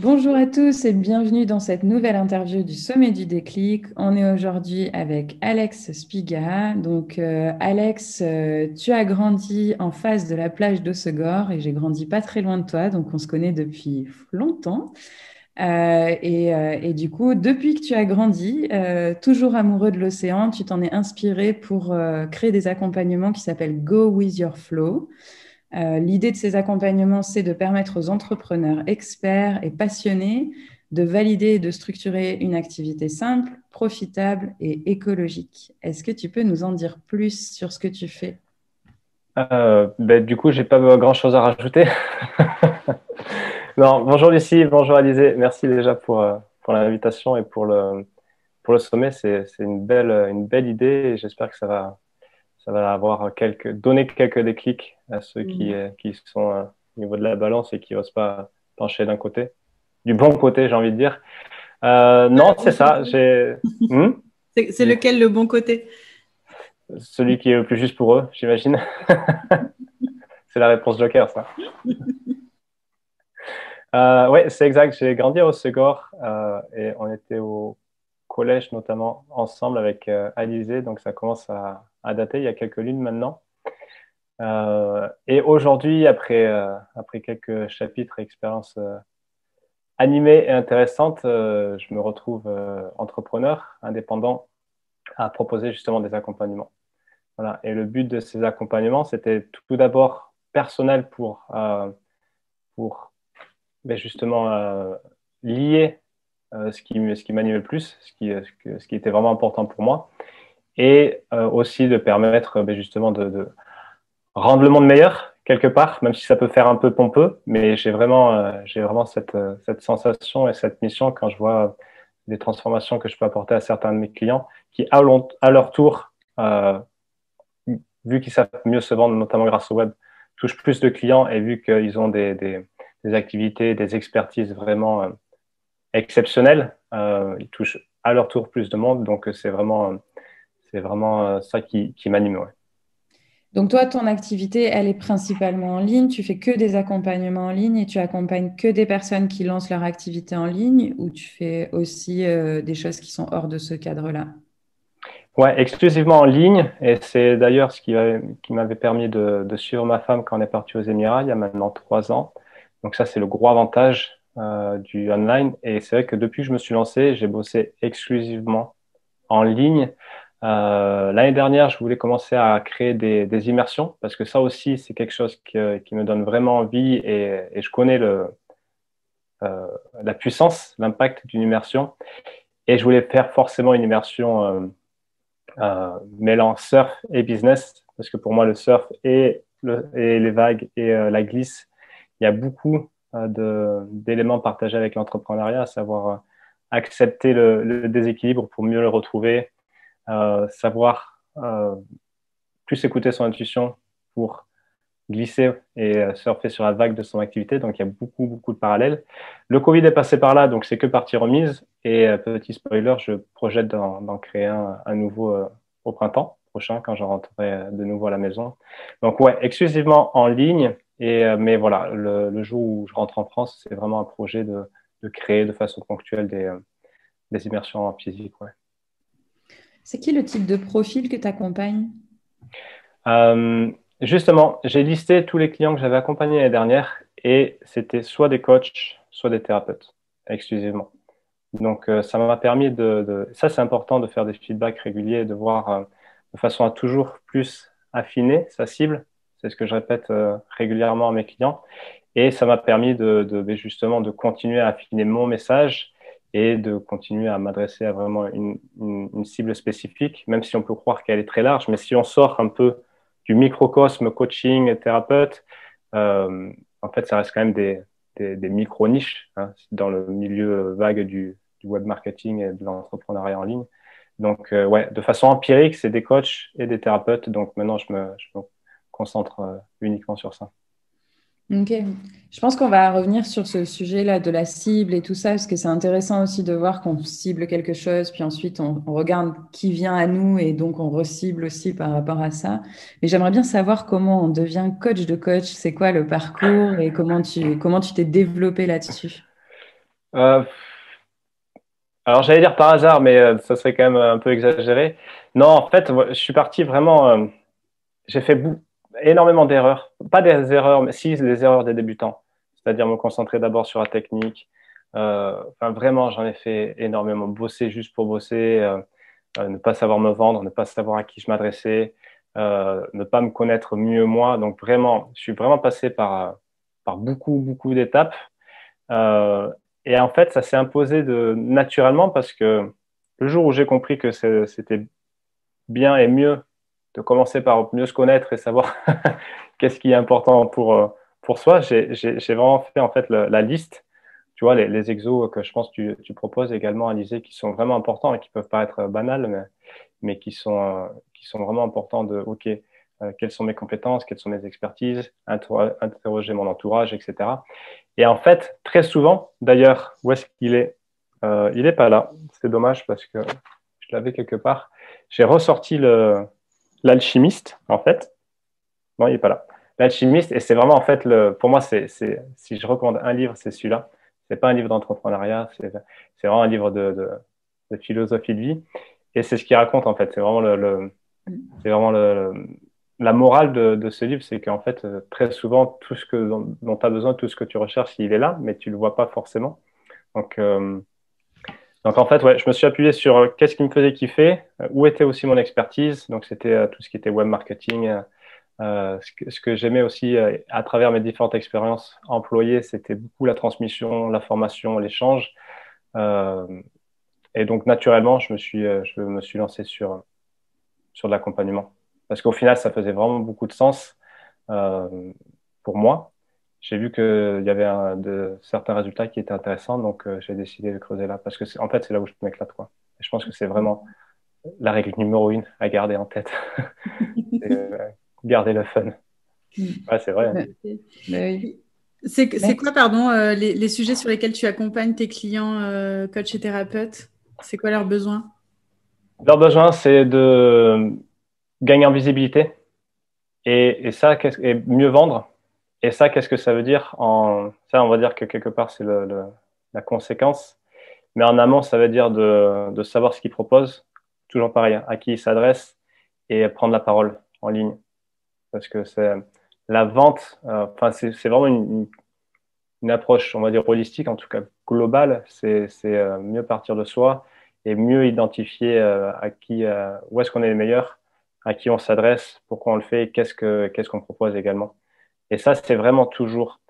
Bonjour à tous et bienvenue dans cette nouvelle interview du Sommet du déclic. On est aujourd'hui avec Alex Spiga. Donc euh, Alex, euh, tu as grandi en face de la plage d'Ossegor et j'ai grandi pas très loin de toi, donc on se connaît depuis longtemps. Euh, et, et, du coup, depuis que tu as grandi, toujours amoureux de l'océan, tu t'en es inspiré pour créer des accompagnements qui s'appellent Go With Your Flow. Euh, l'idée de ces accompagnements, c'est de permettre aux entrepreneurs experts et passionnés de valider et de structurer une activité simple, profitable et écologique. Est-ce que tu peux nous en dire plus sur ce que tu fais? Euh, ben, Du coup, je n'ai pas grand-chose à rajouter. non, bonjour Lucie, bonjour Alizé. Merci déjà pour, euh, pour l'invitation et pour le, pour le sommet. C'est une belle, une belle idée et j'espère que ça va, ça va avoir quelques, donner quelques déclics à ceux qui, mm. euh, qui sont euh, au niveau de la balance et qui n'osent pas pencher d'un côté. Du bon côté, j'ai envie de dire. Euh, non, c'est ça. Hmm? C'est lequel le bon côté? Celui qui est le plus juste pour eux, j'imagine. c'est la réponse Joker, ça. Euh, oui, c'est exact. J'ai grandi au Segor et on était au collège notamment ensemble avec Alizé, donc ça commence à, à dater il y a quelques lunes maintenant. Euh, et aujourd'hui, après, euh, après quelques chapitres et expériences euh, animées et intéressantes, je me retrouve entrepreneur, indépendant, à proposer justement des accompagnements. Voilà. Et le but de ces accompagnements, c'était tout d'abord personnel pour, pour ben, justement lier ce qui, ce qui m'anime le plus, ce qui, ce qui était vraiment important pour moi, et aussi de permettre ben, justement de rendre le monde meilleur quelque part, même si ça peut faire un peu pompeux, mais j'ai vraiment, euh, j'ai vraiment cette, euh, sensation et cette mission quand je vois les transformations que je peux apporter à certains de mes clients qui, à, leur tour, euh, vu qu'ils savent mieux se vendre, notamment grâce au web, touchent plus de clients et vu qu'ils ont des, des, des, activités, des expertises vraiment euh, exceptionnelles, ils touchent à leur tour plus de monde. Donc, c'est vraiment, c'est vraiment ça qui, qui m'anime. Ouais. Donc toi, ton activité, elle est principalement en ligne. Tu fais que des accompagnements en ligne et tu accompagnes que des personnes qui lancent leur activité en ligne ou tu fais aussi euh, des choses qui sont hors de ce cadre-là? Ouais, exclusivement en ligne. Et c'est d'ailleurs ce qui, m'avait permis de, suivre ma femme quand on est parti aux Émirats il y a maintenant trois ans. Donc ça, c'est le gros avantage euh, du online. Et c'est vrai que depuis que je me suis lancé, j'ai bossé exclusivement en ligne. Euh, L'année dernière, je voulais commencer à créer des, immersions parce que ça aussi, c'est quelque chose qui, me donne vraiment envie et, je connais le, euh, la puissance, l'impact d'une immersion. Et je voulais faire forcément une immersion mêlant surf et business parce que pour moi, le surf et, le, et les vagues et la glisse, il y a beaucoup euh, d'éléments partagés avec l'entrepreneuriat, à savoir accepter le, le déséquilibre pour mieux le retrouver euh, savoir euh, plus écouter son intuition pour glisser et euh, surfer sur la vague de son activité. Donc, il y a beaucoup, beaucoup de parallèles. Le Covid est passé par là, donc c'est que partie remise. Et petit spoiler, je projette d'en créer un, un nouveau au printemps prochain quand je rentrerai de nouveau à la maison. Donc, ouais, exclusivement en ligne. Et, mais voilà, le, le, jour où je rentre en France, c'est vraiment un projet de, de, créer de façon ponctuelle des, des immersions en physique. Ouais. C'est qui le type de profil que tu accompagnes euh, Justement, j'ai listé tous les clients que j'avais accompagnés l'année dernière et c'était soit des coachs, soit des thérapeutes, exclusivement. Donc, euh, ça m'a permis de, Ça, c'est important de faire des feedbacks réguliers, de voir euh, de façon à toujours plus affiner sa cible. C'est ce que je répète régulièrement à mes clients. Et ça m'a permis de, de, justement de continuer à affiner mon message et de continuer à m'adresser à vraiment une, cible spécifique, même si on peut croire qu'elle est très large. Mais si on sort un peu du microcosme coaching, thérapeute, euh, en fait, ça reste quand même des, micro-niches hein, dans le milieu vague du, web marketing et de l'entrepreneuriat en ligne. Donc, euh, ouais, de façon empirique, c'est des coachs et des thérapeutes. Donc, maintenant, je je me concentre euh, uniquement sur ça. Ok. Je pense qu'on va revenir sur ce sujet-là de la cible et tout ça, parce que c'est intéressant aussi de voir qu'on cible quelque chose, puis ensuite on, regarde qui vient à nous et donc on recible aussi par rapport à ça. Mais j'aimerais bien savoir comment on devient coach de coach, c'est quoi le parcours et comment tu comment tu t'es développé là-dessus? Euh, alors j'allais dire par hasard, mais euh, ça serait quand même un peu exagéré. Non, en fait, je suis parti vraiment. Euh, j'ai fait énormément d'erreurs. Pas des erreurs, mais si des erreurs des débutants. C'est-à-dire me concentrer d'abord sur la technique. Euh, enfin, vraiment, j'en ai fait énormément. Bosser juste pour bosser, euh, euh, ne pas savoir me vendre, ne pas savoir à qui je m'adressais, ne pas me connaître mieux moi. Donc vraiment, je suis vraiment passé par, par beaucoup, beaucoup d'étapes. et en fait, ça s'est imposé de, naturellement parce que le jour où j'ai compris que c'était bien et mieux de commencer par mieux se connaître et savoir qu'est-ce qui est important pour, euh, pour soi, j'ai vraiment fait en fait la liste. Tu vois, les, les, exos que je pense que tu, tu proposes également, Alizé, qui sont vraiment importants et qui peuvent paraître banals, mais, mais qui, sont, euh, qui sont vraiment importants de, OK, euh, quelles sont mes compétences, quelles sont mes expertises, interroger mon entourage, etc. Et en fait, très souvent, d'ailleurs, où est-ce qu'il est, Il n'est pas là. C'est dommage parce que je l'avais quelque part. J'ai ressorti le, l'alchimiste, en fait. Non, il n'est pas là. L'alchimiste, et c'est vraiment, en fait, le, pour moi, c'est, si je recommande un livre, c'est celui-là. C'est pas un livre d'entrepreneuriat, c'est, vraiment un livre de, de, philosophie de vie. Et c'est ce qu'il raconte, en fait. C'est vraiment, le, c'est vraiment le, la morale de, de ce livre, c'est qu'en fait, très souvent, tout ce que, dont, tu as besoin, tout ce que tu recherches, il est là, mais tu le vois pas forcément. Donc, euh, donc en fait, ouais, je me suis appuyé sur euh, qu'est-ce qui me faisait kiffer, euh, où était aussi mon expertise. Donc c'était euh, tout ce qui était web marketing. ce que, j'aimais aussi à travers mes différentes expériences employées, c'était beaucoup la transmission, la formation, l'échange. et donc naturellement, je me suis, je me suis lancé sur, sur de l'accompagnement. Parce qu'au final, ça faisait vraiment beaucoup de sens pour moi j'ai vu qu'il y avait de, certains résultats qui étaient intéressants, donc euh, j'ai décidé de creuser là. Parce que, en fait, c'est là où je m'éclate. Quoi. Et je pense que c'est vraiment la règle numéro une à garder en tête. Euh, garder le fun. Ouais, c'est vrai. C'est quoi, pardon, euh, les, les, sujets sur lesquels tu accompagnes tes clients coachs et thérapeutes C'est quoi leurs besoins Leurs besoins, c'est de gagner en visibilité et, et ça, et mieux vendre et ça, qu'est-ce que ça veut dire. Ça, on va dire que quelque part, c'est le, la conséquence. Mais en amont, ça veut dire de, savoir ce qu'il propose, toujours pareil, à qui il s'adresse et prendre la parole en ligne. Parce que c'est la vente, euh, enfin, c'est vraiment une, approche, on va dire, holistique, en tout cas globale. C'est euh, mieux partir de soi et mieux identifier euh, à qui, où est-ce qu'on est les meilleurs, à qui on s'adresse, pourquoi on le fait et qu'est-ce qu'on propose également. Et ça, c'est vraiment toujours,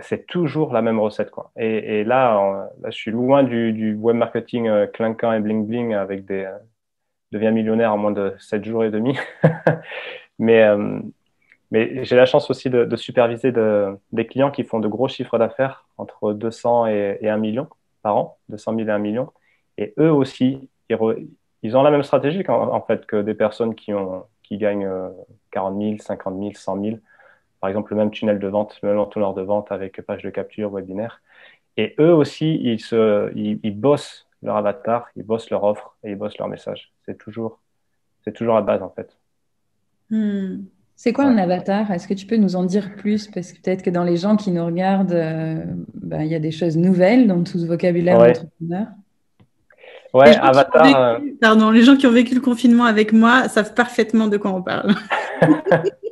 c'est toujours la même recette. Quoi. Et, et là, là, je suis loin du, du web marketing euh, clinquant et bling bling avec des euh, deviens millionnaire en moins de 7 jours et demi. mais euh, mais j'ai la chance aussi de, de superviser de, des clients qui font de gros chiffres d'affaires entre 200 et, et 1 million par an, 200 000 et 1 million. Et eux aussi, ils, ils ont la même stratégie en, en, fait que des personnes qui, ont, qui gagnent 40 000, 50 000, 100 000 par exemple, le même tunnel de vente, le même entonnoir de vente avec page de capture, webinaire. Et eux aussi, ils, se, ils, bossent leur avatar, ils bossent leur offre et ils bossent leur message. C'est toujours, c'est toujours la base en fait. Hmm. C'est quoi un avatar? Est-ce que tu peux nous en dire plus? Parce que peut-être que dans les gens qui nous regardent, euh, ben, il y a des choses nouvelles dans tout ce vocabulaire ouais. d'entrepreneur. Ouais, avatar. Vécu, euh, pardon, les gens qui ont vécu le confinement avec moi savent parfaitement de quoi on parle.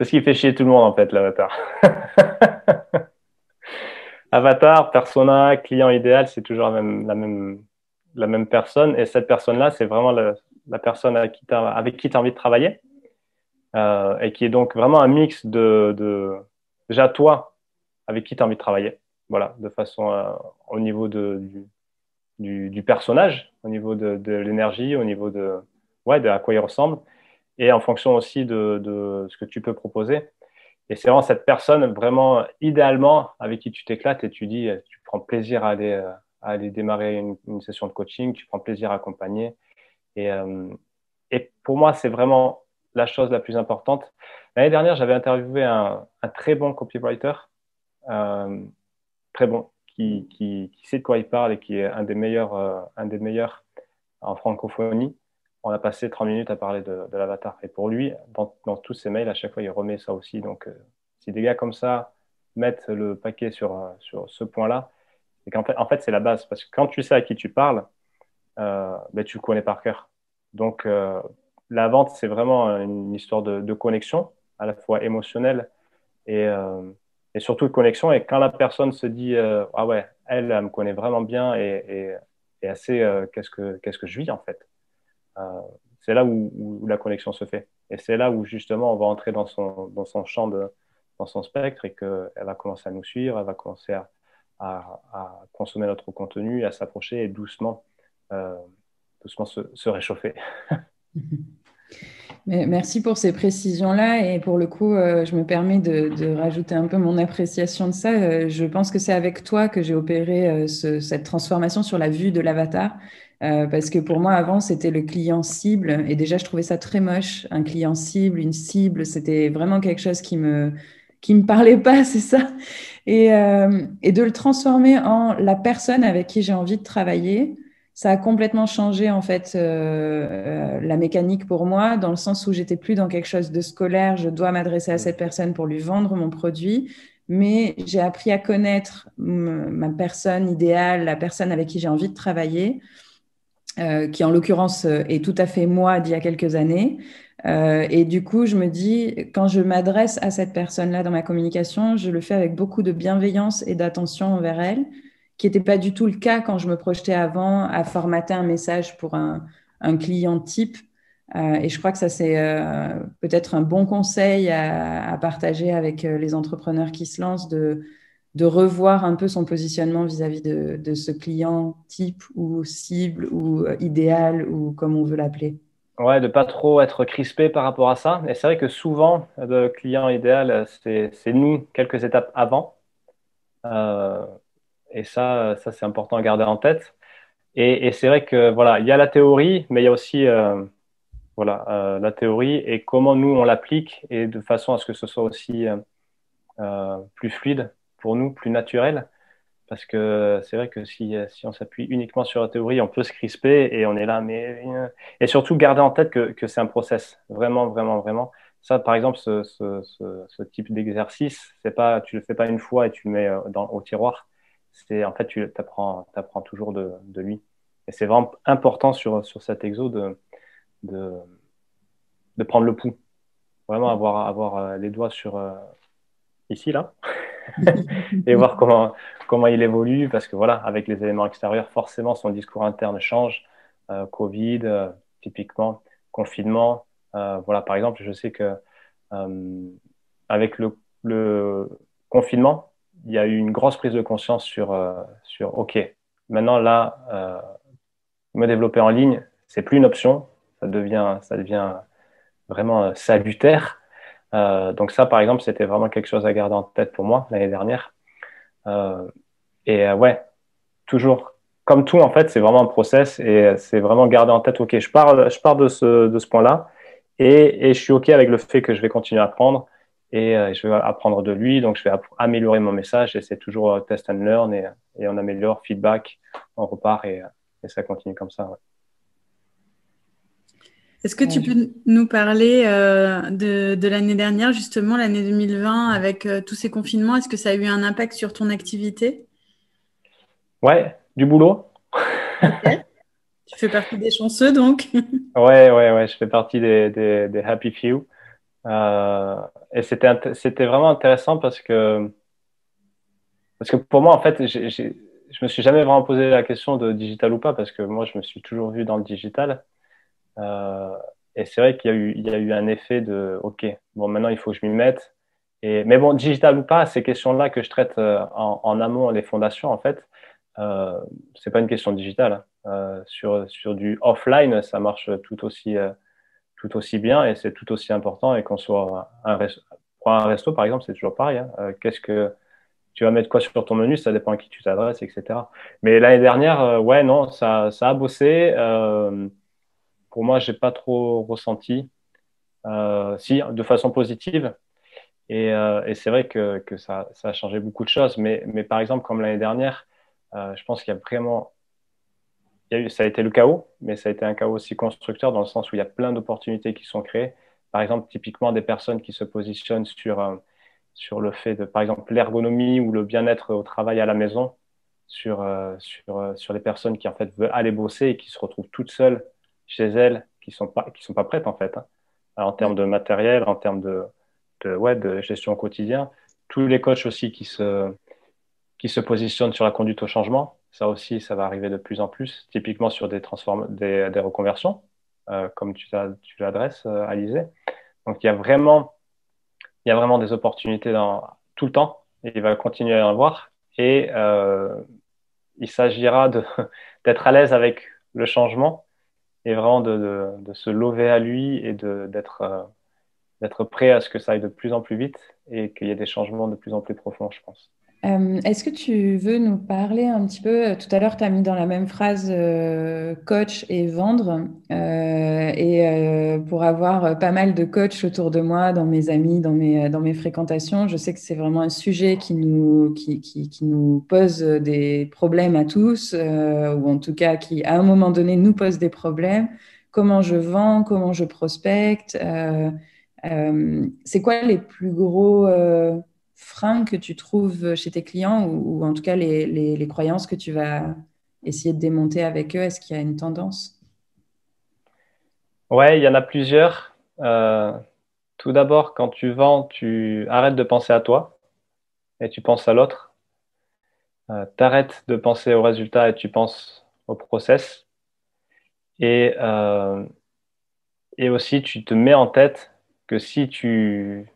C'est ce qui fait chier tout le monde, en fait, l'avatar. avatar, persona, client idéal, c'est toujours la même, personne. Et cette personne-là, c'est vraiment la, personne avec qui tu as, envie de travailler. Euh, et qui est donc vraiment un mix de, déjà toi, avec qui tu as envie de travailler. Voilà, de façon euh, au niveau du, personnage, au niveau de, de l'énergie, au niveau de, ouais, de à quoi il ressemble et en fonction aussi de, ce que tu peux proposer. Et c'est vraiment cette personne vraiment idéalement avec qui tu t'éclates et tu dis, tu prends plaisir à aller, aller démarrer une, session de coaching, tu prends plaisir à accompagner. Et, euh, et pour moi, c'est vraiment la chose la plus importante. L'année dernière, j'avais interviewé un, très bon copywriter, euh, très bon, qui, sait de quoi il parle et qui est un des meilleurs, euh, un des meilleurs en francophonie. On a passé 30 minutes à parler de, l'avatar. Et pour lui, dans, tous ses mails, à chaque fois, il remet ça aussi. Donc, euh, si des gars comme ça mettent le paquet sur, sur ce point-là, c'est qu'en fait, en fait c'est la base. Parce que quand tu sais à qui tu parles, ben, tu le connais par cœur. Donc, la vente, c'est vraiment une histoire de, connexion, à la fois émotionnelle et, euh, et, surtout de connexion. Et quand la personne se dit euh, Ah ouais, elle, elle, me connaît vraiment bien et, et, assez euh, qu'est-ce que qu'est-ce que je vis en fait? C'est là où, la connexion se fait. Et c'est là où justement on va entrer dans son, dans son champ, de, dans son spectre et qu'elle va commencer à nous suivre, elle va commencer à, à, consommer notre contenu, à s'approcher et doucement, doucement se, réchauffer. merci pour ces précisions-là. Et pour le coup, euh, je me permets de, rajouter un peu mon appréciation de ça. Euh, je pense que c'est avec toi que j'ai opéré euh, cette transformation sur la vue de l'avatar. Parce que pour moi, avant, c'était le client cible. Et déjà, je trouvais ça très moche. Un client cible, une cible, c'était vraiment quelque chose qui me qui me parlait pas, c'est ça. Et, et de le transformer en la personne avec qui j'ai envie de travailler ça a complètement changé en fait euh, euh, la mécanique pour moi, dans le sens où j'étais plus dans quelque chose de scolaire. Je dois m'adresser à cette personne pour lui vendre mon produit, mais j'ai appris à connaître ma personne idéale, la personne avec qui j'ai envie de travailler, euh, qui en l'occurrence est tout à fait moi d'il y a quelques années. et du coup, je me dis, quand je m'adresse à cette personne-là dans ma communication, je le fais avec beaucoup de bienveillance et d'attention envers elle qui n'était pas du tout le cas quand je me projetais avant à formater un message pour un, client type. Euh, et je crois que ça, c'est euh, peut-être un bon conseil à, partager avec euh, les entrepreneurs qui se lancent, de, de revoir un peu son positionnement vis-à-vis de, ce client type ou cible ou idéal ou comme on veut l'appeler. Ouais, de pas trop être crispé par rapport à ça. Et c'est vrai que souvent, le client idéal, c'est nous quelques étapes avant. Et ça, ça c'est important à garder en tête. Et, c'est vrai que voilà, il y a la théorie, mais il y a aussi euh, voilà euh, la théorie et comment nous on l'applique et de façon à ce que ce soit aussi euh, plus fluide pour nous, plus naturel. Parce que c'est vrai que si, si on s'appuie uniquement sur la théorie, on peut se crisper et on est là, mais et surtout garder en tête que, que c'est un process, vraiment, vraiment, vraiment. Ça, par exemple, ce, ce, type d'exercice, c'est pas, tu le fais pas une fois et tu le mets dans, au tiroir c'est en fait tu apprends, apprends toujours de, de, lui. Et c'est vraiment important sur, sur cet exo de, de, de, prendre le pouls. Vraiment avoir, avoir euh, les doigts sur euh, ici, là, et voir comment, comment il évolue, parce que voilà, avec les éléments extérieurs, forcément, son discours interne change. Euh, Covid, typiquement, confinement. voilà, par exemple, je sais que avec le, le confinement, il y a eu une grosse prise de conscience sur, euh, sur OK, maintenant là, euh, me développer en ligne, c'est plus une option, ça devient, ça devient vraiment euh, donc ça, par exemple, c'était vraiment quelque chose à garder en tête pour moi l'année dernière. et ouais, toujours, comme tout, en fait, c'est vraiment un process et c'est vraiment garder en tête, OK, je pars, je pars de ce, de ce point-là et, et je suis OK avec le fait que je vais continuer à apprendre et euh, je vais apprendre de lui. Donc, je vais améliorer mon message et c'est toujours euh, test and learn et, et, on améliore, feedback, on repart et ça continue comme ça. Est-ce que tu peux nous parler euh, de, de l'année dernière, justement, l'année 2020, avec tous ces confinements? Est-ce que ça a eu un impact sur ton activité? Ouais, du boulot? Tu fais partie des chanceux, donc. Ouais, ouais, ouais, je fais partie des, des, des happy few. Euh, et c'était, c'était vraiment intéressant parce que, parce que pour moi, en fait, j'ai, je me suis jamais vraiment posé la question de digital ou pas parce que moi, je me suis toujours vu dans le digital. Euh, et c'est vrai qu'il y a, eu, il y a eu un effet de OK, bon, maintenant il faut que je m'y mette. Et, mais bon, digital ou pas, ces questions-là que je traite euh, en, en amont, les fondations, en fait, euh, c'est pas une question digitale. Euh, sur, sur du offline, ça marche tout aussi, tout aussi bien et c'est tout aussi important. Et qu'on soit un resto, pour un resto, par exemple, c'est toujours pareil. Hein. Qu'est-ce que tu vas mettre quoi sur ton menu Ça dépend à qui tu t'adresses, etc. Mais l'année dernière, ouais, non, ça, ça a bossé. Euh, pour moi, j'ai pas trop ressenti. si, de façon positive. Et, c'est vrai que, ça, a changé beaucoup de choses. Mais, mais par exemple, comme l'année dernière, je pense qu'il y a vraiment ça a été le chaos, mais ça a été un chaos aussi constructeur dans le sens où il y a plein d'opportunités qui sont créées. Par exemple, typiquement des personnes qui se positionnent sur, euh, sur le fait de, par exemple, l'ergonomie ou le bien-être au travail à la maison, sur, euh, sur, euh, sur les personnes qui en fait veulent aller bosser et qui se retrouvent toutes seules chez elles, qui sont pas, qui sont pas prêtes en fait, hein. en termes de matériel, en termes de, ouais, de gestion au quotidien. Tous les coachs aussi qui se, qui se positionnent sur la conduite au changement ça aussi, ça va arriver de plus en plus, typiquement sur des, des, des reconversions, euh, comme tu, l'adresses, euh, Alizé. Donc, il y, a vraiment, il y a vraiment des opportunités dans, tout le temps, et il va continuer à en avoir. Et euh, il s'agira d'être à l'aise avec le changement et vraiment de, de, se lever à lui et d'être euh, d'être prêt à ce que ça aille de plus en plus vite et qu'il y ait des changements de plus en plus profonds, je pense. Euh, est-ce que tu veux nous parler un petit peu, euh, tout à l'heure tu as mis dans la même phrase euh, coach et vendre, et pour avoir pas mal de coachs autour de moi, dans mes amis, dans mes, dans mes fréquentations, je sais que c'est vraiment un sujet qui nous, qui, qui, qui nous pose des problèmes à tous, ou en tout cas qui à un moment donné nous pose des problèmes. Comment je vends, comment je prospecte, c'est quoi les plus gros freins que tu trouves chez tes clients ou, en tout cas les, croyances que tu vas essayer de démonter avec eux? Est-ce qu'il y a une tendance? Ouais, il y en a plusieurs. Euh, tout d'abord, quand tu vends, tu arrêtes de penser à toi et tu penses à l'autre. Euh, tu arrêtes de penser au résultat et tu penses au process. Euh, et aussi, tu te mets en tête que si tu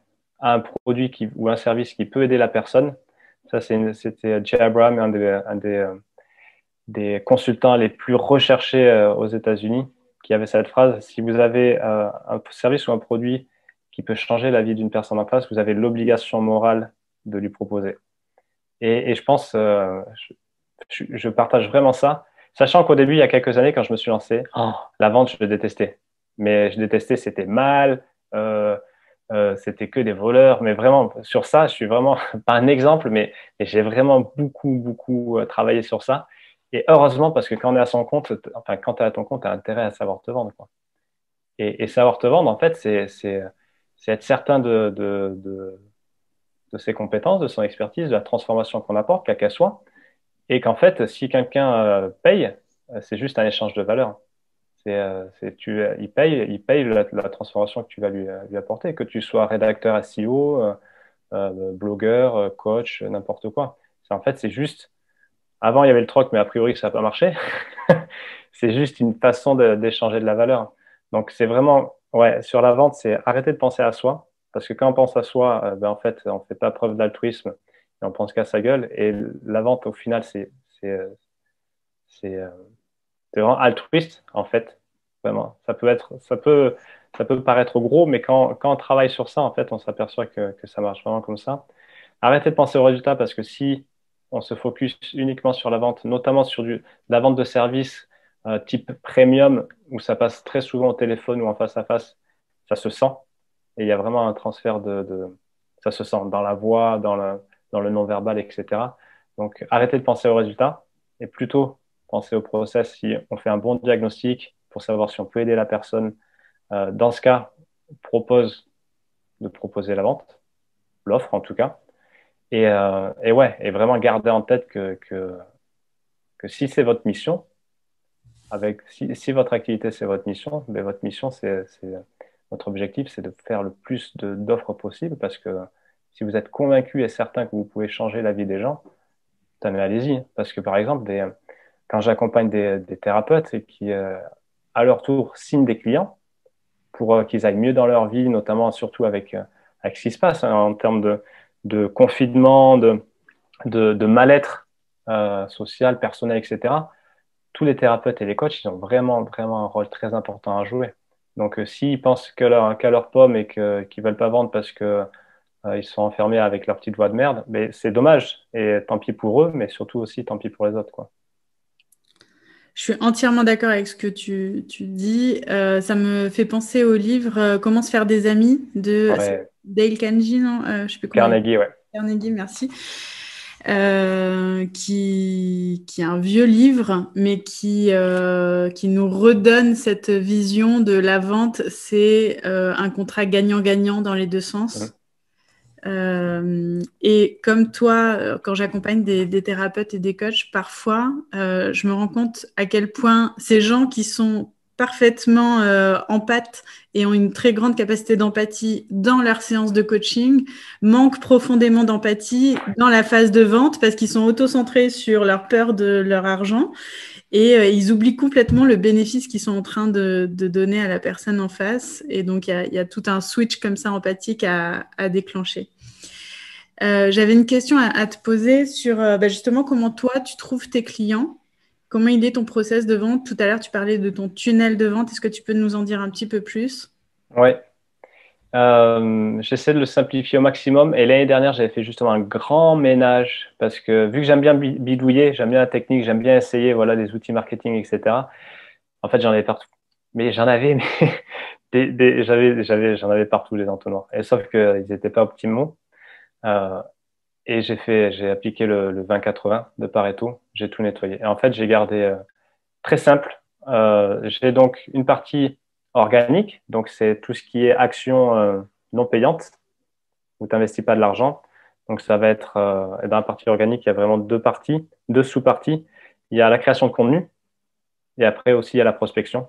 un produit qui, ou un service qui peut aider la personne. Ça, c'était Jay Abraham, un, des, un des, euh, des, consultants les plus recherchés euh, aux États-Unis, qui avait cette phrase si vous avez euh, un service ou un produit qui peut changer la vie d'une personne en face, vous avez l'obligation morale de lui proposer. Et, et je pense, je, je, partage vraiment ça, sachant qu'au début, il y a quelques années, quand je me suis lancé, oh, la vente, je le détestais. Mais je détestais, c'était mal. Euh, euh, c'était que des voleurs. Mais vraiment, sur ça, je suis vraiment pas un exemple, mais, j'ai vraiment beaucoup, beaucoup euh, travaillé sur ça. Et heureusement, parce que quand on est à son compte, enfin, quand tu es à ton compte, tu as intérêt à savoir te vendre. Quoi. Et, savoir te vendre, en fait, c'est être certain de, de, de, de, ses compétences, de son expertise, de la transformation qu'on apporte, quelle qu'elle soit. Et qu'en fait, si quelqu'un euh, paye, c'est juste un échange de valeur. Euh, c'est, tu, il paye, il paye la, transformation que tu vas lui, lui, apporter, que tu sois rédacteur SEO, euh, euh, blogueur, coach, n'importe quoi. En fait, c'est juste. Avant, il y avait le troc, mais a priori, ça n'a pas marché. c'est juste une façon d'échanger de la valeur. Donc, c'est vraiment, ouais, sur la vente, c'est arrêter de penser à soi, parce que quand on pense à soi, ben, en fait, on fait pas preuve d'altruisme et on pense qu'à sa gueule. Et la vente, au final, c'est, c'est, c'est c'est vraiment altruiste, en fait. Vraiment. Ça peut, être, ça peut, ça peut paraître gros, mais quand, quand on travaille sur ça, en fait, on s'aperçoit que, que, ça marche vraiment comme ça. Arrêtez de penser au résultat parce que si on se focus uniquement sur la vente, notamment sur du, la vente de services euh, type premium, où ça passe très souvent au téléphone ou en face à face, ça se sent. Et il y a vraiment un transfert de, de ça se sent dans la voix, dans le, dans le non-verbal, etc. Donc, arrêtez de penser au résultat et plutôt penser au process si on fait un bon diagnostic pour savoir si on peut aider la personne. Euh, dans ce cas, propose de proposer la vente, l'offre en tout cas. Et, euh, ouais, et vraiment garder en tête que, que, que si c'est votre mission, avec, si, si votre activité c'est votre mission, mais ben, votre mission, c'est votre objectif, c'est de faire le plus d'offres possible parce que si vous êtes convaincu et certain que vous pouvez changer la vie des gens, allez-y. Parce que par exemple, des, quand j'accompagne des, thérapeutes et qui, euh, à leur tour, signent des clients pour euh, qu'ils aillent mieux dans leur vie, notamment surtout avec, euh, avec ce qui se passe hein, en termes de, confinement, de, mal-être social, personnel, etc. Tous les thérapeutes et les coachs, ils ont vraiment, vraiment un rôle très important à jouer. Donc, s'ils pensent qu'à leur, leur pomme et qu'ils ne veulent pas vendre parce que ils sont enfermés avec leur petite voix de merde, mais c'est dommage. Et tant pis pour eux, mais surtout aussi tant pis pour les autres. Quoi. Je suis entièrement d'accord avec ce que tu, tu dis. Euh, ça me fait penser au livre euh, Comment se faire des amis de Dale Carnegie, non euh, je sais plus Carnegie, ouais. Carnegie, merci. qui, qui est un vieux livre, mais qui, qui nous redonne cette vision de la vente. C'est un contrat gagnant-gagnant dans les deux sens. Euh, et comme toi, euh, quand j'accompagne des, thérapeutes et des coachs, parfois, euh, je me rends compte à quel point ces gens qui sont parfaitement en pâte et ont une très grande capacité d'empathie dans leur séance de coaching manquent profondément d'empathie dans la phase de vente parce qu'ils sont auto-centrés sur leur peur de leur argent et ils oublient complètement le bénéfice qu'ils sont en train de, donner à la personne en face. Et donc, il y, a tout un switch comme ça empathique à déclencher. Euh, j'avais une question à, te poser sur euh, bah, justement comment toi tu trouves tes clients? Comment il est ton process de vente? Tout à l'heure, tu parlais de ton tunnel de vente. Est-ce que tu peux nous en dire un petit peu plus? Oui. Euh, j'essaie de le simplifier au maximum. Et l'année dernière, j'avais fait justement un grand ménage parce que vu que j'aime bien bidouiller, j'aime bien la technique, j'aime bien essayer voilà, des outils marketing, etc. En fait, j'en avais partout. Mais j'en avais, mais j'en avais partout les entonnoirs. Sauf qu'ils n'étaient pas optimaux. Euh, et j'ai fait, j'ai appliqué le, le 20-80 de Pareto. J'ai tout nettoyé. Et en fait, j'ai gardé euh, très simple. Euh, j'ai donc une partie organique. Donc, c'est tout ce qui est action non payante où tu n'investis pas de l'argent. Donc, ça va être, euh, dans la partie organique, il y a vraiment deux parties, deux sous-parties. Il y a la création de contenu et après aussi il y a la prospection.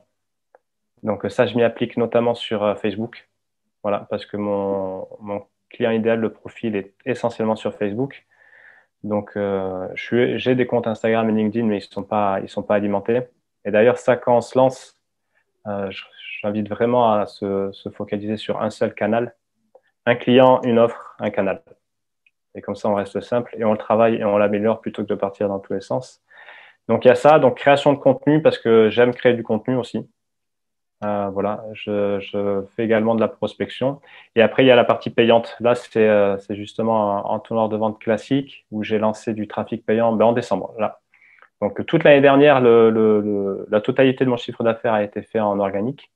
Donc, ça, je m'y applique notamment sur Facebook. Voilà, parce que mon, mon client idéal, le profil est essentiellement sur Facebook. Donc, euh, j'ai des comptes Instagram et LinkedIn, mais ils ne sont, pas, alimentés. Et d'ailleurs, ça, quand on se lance, euh, j'invite vraiment à se, se, focaliser sur un seul canal. Un client, une offre, un canal. Et comme ça, on reste simple et on le travaille et on l'améliore plutôt que de partir dans tous les sens. Donc, il y a ça. Donc, création de contenu parce que j'aime créer du contenu aussi. Euh, voilà, je, je, fais également de la prospection. Et après, il y a la partie payante. Là, c'est euh, justement un entonnoir de vente classique où j'ai lancé du trafic payant ben, en décembre. Là. Donc, toute l'année dernière, le, le, la totalité de mon chiffre d'affaires a été fait en organique.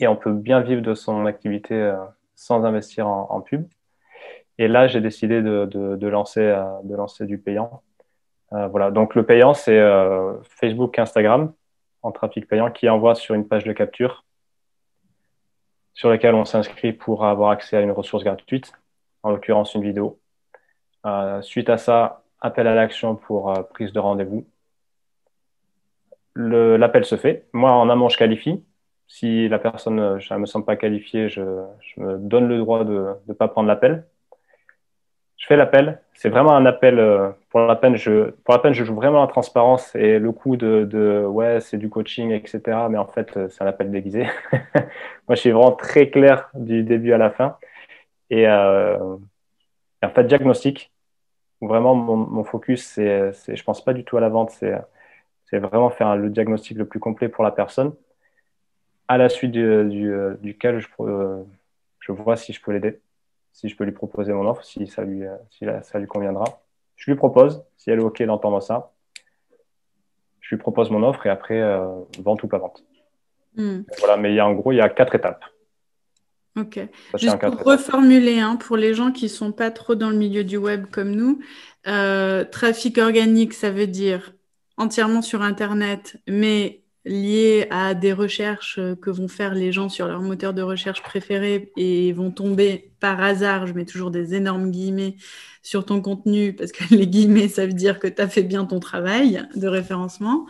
Et on peut bien vivre de son activité euh, sans investir en, en, pub. Et là, j'ai décidé de, de, de lancer, euh, de lancer du payant. Euh, voilà. Donc, le payant, c'est Facebook, Instagram en trafic payant qui envoie sur une page de capture sur laquelle on s'inscrit pour avoir accès à une ressource gratuite, en l'occurrence une vidéo. Euh, suite à ça, appel à l'action pour euh, prise de rendez-vous. L'appel se fait. Moi, en amont, je qualifie. Si la personne ne euh, me semble pas qualifiée, je, je, me donne le droit de ne pas prendre l'appel je fais l'appel. C'est vraiment un appel euh, pour la peine. Je, pour la peine, je joue vraiment la transparence et le coup de, ouais, c'est du coaching, etc. Mais en fait, euh, c'est un appel déguisé. Moi, je suis vraiment très clair du début à la fin. Et, euh, en fait, diagnostic. Vraiment, mon, focus, c'est, je pense pas du tout à la vente. C'est, vraiment faire le diagnostic le plus complet pour la personne. À la suite du, duquel je, je vois si je peux l'aider si je peux lui proposer mon offre, si ça lui, euh, si ça lui conviendra. Je lui propose, si elle est OK d'entendre ça, je lui propose mon offre et après, euh, vente ou pas vente. Hmm. Voilà, mais il y a, en gros, il y a quatre étapes. Ok. Juste pour reformuler, hein, pour les gens qui ne sont pas trop dans le milieu du web comme nous, euh, trafic organique, ça veut dire entièrement sur Internet, mais liées à des recherches que vont faire les gens sur leur moteur de recherche préféré et vont tomber par hasard, je mets toujours des énormes guillemets sur ton contenu parce que les guillemets, ça veut dire que tu as fait bien ton travail de référencement.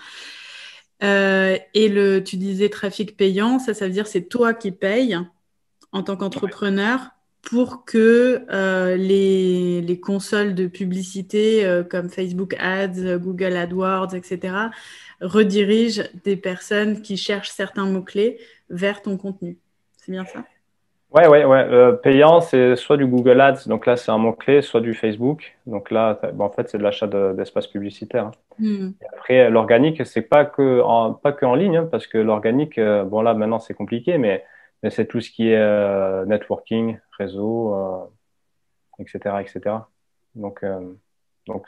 Euh, et le, tu disais trafic payant, ça, ça veut dire c'est toi qui payes en tant qu'entrepreneur pour que euh, les, les, consoles de publicité euh, comme Facebook Ads, Google AdWords, etc., redirigent des personnes qui cherchent certains mots-clés vers ton contenu. C'est bien ça? Ouais, ouais, ouais. Euh, payant, c'est soit du Google Ads, donc là c'est un mot-clé, soit du Facebook. Donc là, bon, en fait, c'est de l'achat d'espace publicitaire. Hmm. Après, l'organique, c'est pas que en, pas que en ligne, hein, parce que l'organique, bon là maintenant c'est compliqué, mais mais c'est tout ce qui est euh, networking, réseau, etc., euh, etc. Donc, euh, donc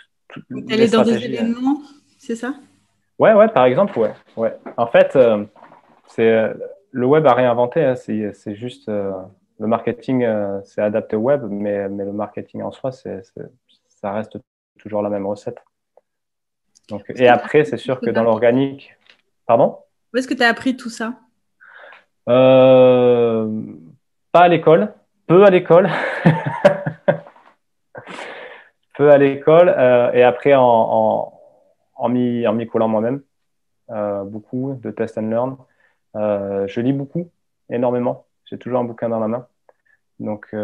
aller dans des événements, c'est ça? Ouais, ouais, par exemple, ouais. ouais. En fait, c'est le web a réinventé. Hein, c'est juste le marketing, c'est adapté au web, mais, mais le marketing en soi, ça reste toujours la même recette. Donc, et après, c'est sûr que dans l'organique. Pardon? Où est-ce que tu as appris tout ça? Euh, Pas à l'école, peu à l'école. peu à l'école euh, et après en, en, en m'y collant moi-même. Euh, beaucoup de test and learn. je lis beaucoup, énormément. J'ai toujours un bouquin dans la main. Donc,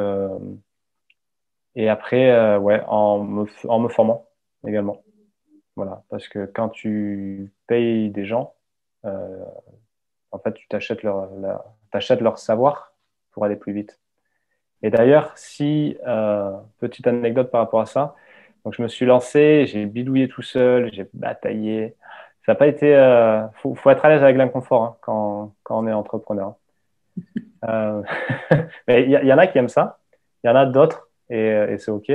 et après, ouais, en me, en me formant également. Voilà, parce que quand tu payes des gens, euh, en fait, tu t'achètes leur, leur savoir pour aller plus vite. Et d'ailleurs, si, euh, petite anecdote par rapport à ça, donc je me suis lancé, j'ai bidouillé tout seul, j'ai bataillé. Ça n'a pas été. Il euh, faut, faut, être à l'aise avec l'inconfort hein, quand, quand, on est entrepreneur. mais il y, y, en a qui aiment ça, il y en a d'autres, et, et c'est OK.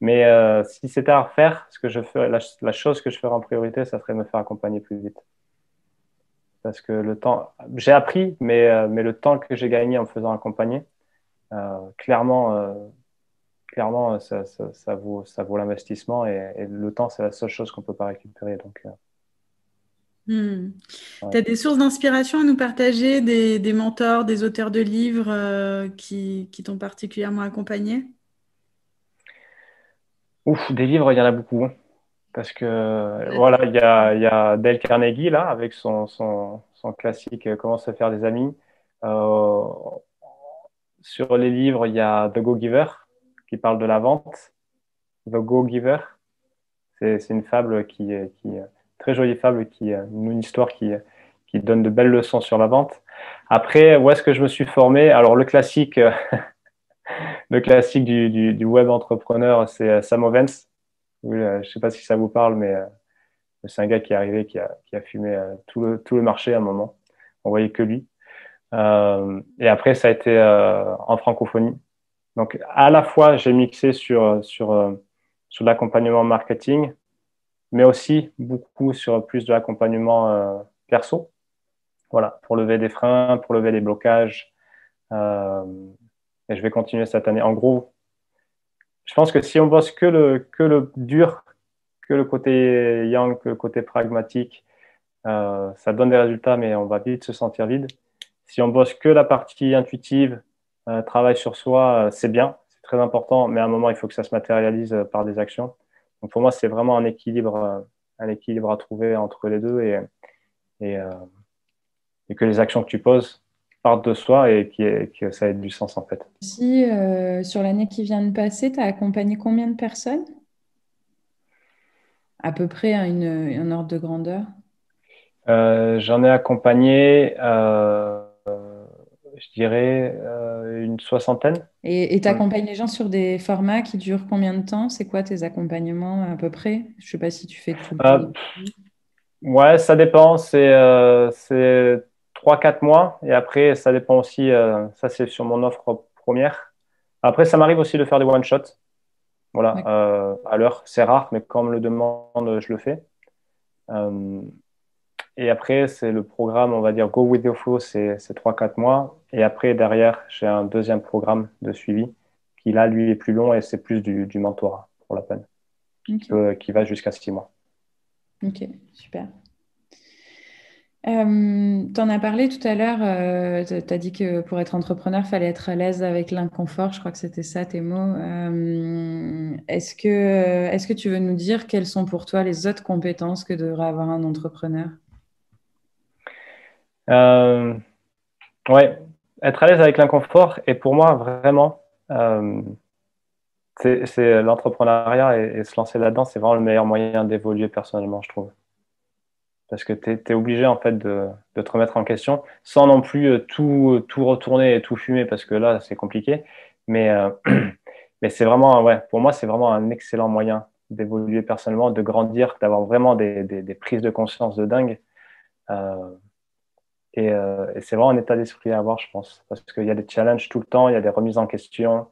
Mais euh, si c'était à refaire, ce que je ferais, la, chose que je ferais en priorité, ça serait me faire accompagner plus vite. Parce que le temps, j'ai appris, mais, euh, mais le temps que j'ai gagné en me faisant accompagner, euh, clairement, clairement ça, ça, ça, vaut, ça vaut l'investissement et, le temps, c'est la seule chose qu'on ne peut pas récupérer. Donc, hmm. Tu as des sources d'inspiration à nous partager, des, des, mentors, des auteurs de livres qui, qui t'ont particulièrement accompagné? Ouf, des livres, il y en a beaucoup. Hein. Parce que voilà, il y a, y a Dale Carnegie là, avec son, son, son classique euh, Comment se faire des amis. Euh, sur les livres, il y a The Go Giver qui parle de la vente. The Go Giver, c'est une fable qui, qui très jolie fable qui une histoire qui, qui donne de belles leçons sur la vente. Après, où est-ce que je me suis formé? Alors le classique, le classique du, du, web entrepreneur, c'est euh, Sam Ovens. Euh, je ne sais pas si ça vous parle, mais euh, c'est un gars qui est arrivé, qui a, qui a fumé tout, le, tout le marché à un moment. On voyait que lui. et après, ça a été en francophonie. Donc, à la fois, j'ai mixé sur, sur, sur l'accompagnement marketing, mais aussi beaucoup sur plus de l'accompagnement perso. Voilà, pour lever des freins, pour lever des blocages. Euh, et je vais continuer cette année. En gros, je pense que si on bosse que le, que le dur, que le côté yang, que le côté pragmatique, euh, ça donne des résultats, mais on va vite se sentir vide. Si on bosse que la partie intuitive, euh, travail sur soi, euh, c'est bien, c'est très important, mais à un moment, il faut que ça se matérialise euh, par des actions. Donc pour moi, c'est vraiment un équilibre, un équilibre à trouver entre les deux et, et, et que les actions que tu poses de soi et que ça ait du sens en fait. Si euh, sur l'année qui vient de passer, tu as accompagné combien de personnes? À peu près une, un ordre de grandeur? Euh, J'en ai accompagné, euh, je dirais, une soixantaine. Et tu accompagnes les gens sur des formats qui durent combien de temps? C'est quoi tes accompagnements à peu près? Je sais pas si tu fais tout. ouais, ça dépend. C'est 3-4 mois. Et après, ça dépend aussi, euh, ça c'est sur mon offre première. Après, ça m'arrive aussi de faire des one-shots. Voilà, euh, à l'heure, c'est rare, mais quand on me le demande, je le fais. Euh, et après, c'est le programme, on va dire Go with the flow, c'est 3-4 mois. Et après, derrière, j'ai un deuxième programme de suivi qui, là, lui, est plus long et c'est plus du, du mentorat pour la peine, qui va jusqu'à 6 mois. Ok, super. Euh, tu en as parlé tout à l'heure, euh, tu as dit que pour être entrepreneur, il fallait être à l'aise avec l'inconfort, je crois que c'était ça tes mots. Euh, est-ce, que, est-ce que tu veux nous dire quelles sont pour toi les autres compétences que devrait avoir un entrepreneur? Ouais, être à l'aise avec l'inconfort, et pour moi, vraiment, c'est, l'entrepreneuriat et, se lancer là-dedans, c'est vraiment le meilleur moyen d'évoluer personnellement, je trouve parce que tu es, obligé en fait de, te remettre en question sans non plus euh, tout, tout retourner et tout fumer parce que là c'est compliqué. Mais, euh, mais c'est vraiment, ouais, pour moi, c'est vraiment un excellent moyen d'évoluer personnellement, de grandir, d'avoir vraiment des, des, prises de conscience de dingue. Euh, et, euh, et c'est vraiment un état d'esprit à avoir, je pense, parce qu'il y a des challenges tout le temps, il y a des remises en question,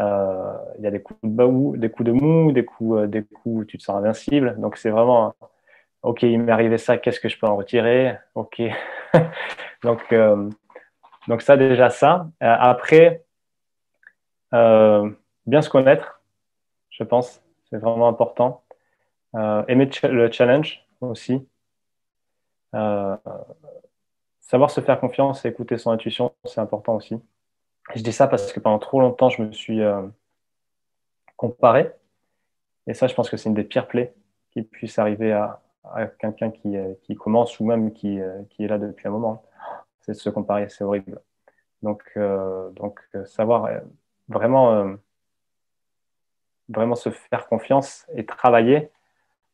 euh, il y a des coups de baou, des coups de mou, des coups, des coups où tu te sens invincible. Donc c'est vraiment ok, il m'est arrivé ça, qu'est-ce que je peux en retirer? Ok. donc, donc ça déjà ça. après, bien se connaître, je pense, c'est vraiment important. aimer le challenge aussi. Savoir se faire confiance et écouter son intuition, c'est important aussi. Je dis ça parce que pendant trop longtemps, je me suis comparé. Et ça, je pense que c'est une des pires plaies qui puisse arriver à, quelqu'un qui, euh, qui, commence ou même qui, euh, qui, est là depuis un moment. C'est de se comparer, c'est horrible. Donc, euh, donc savoir vraiment, vraiment se faire confiance et travailler.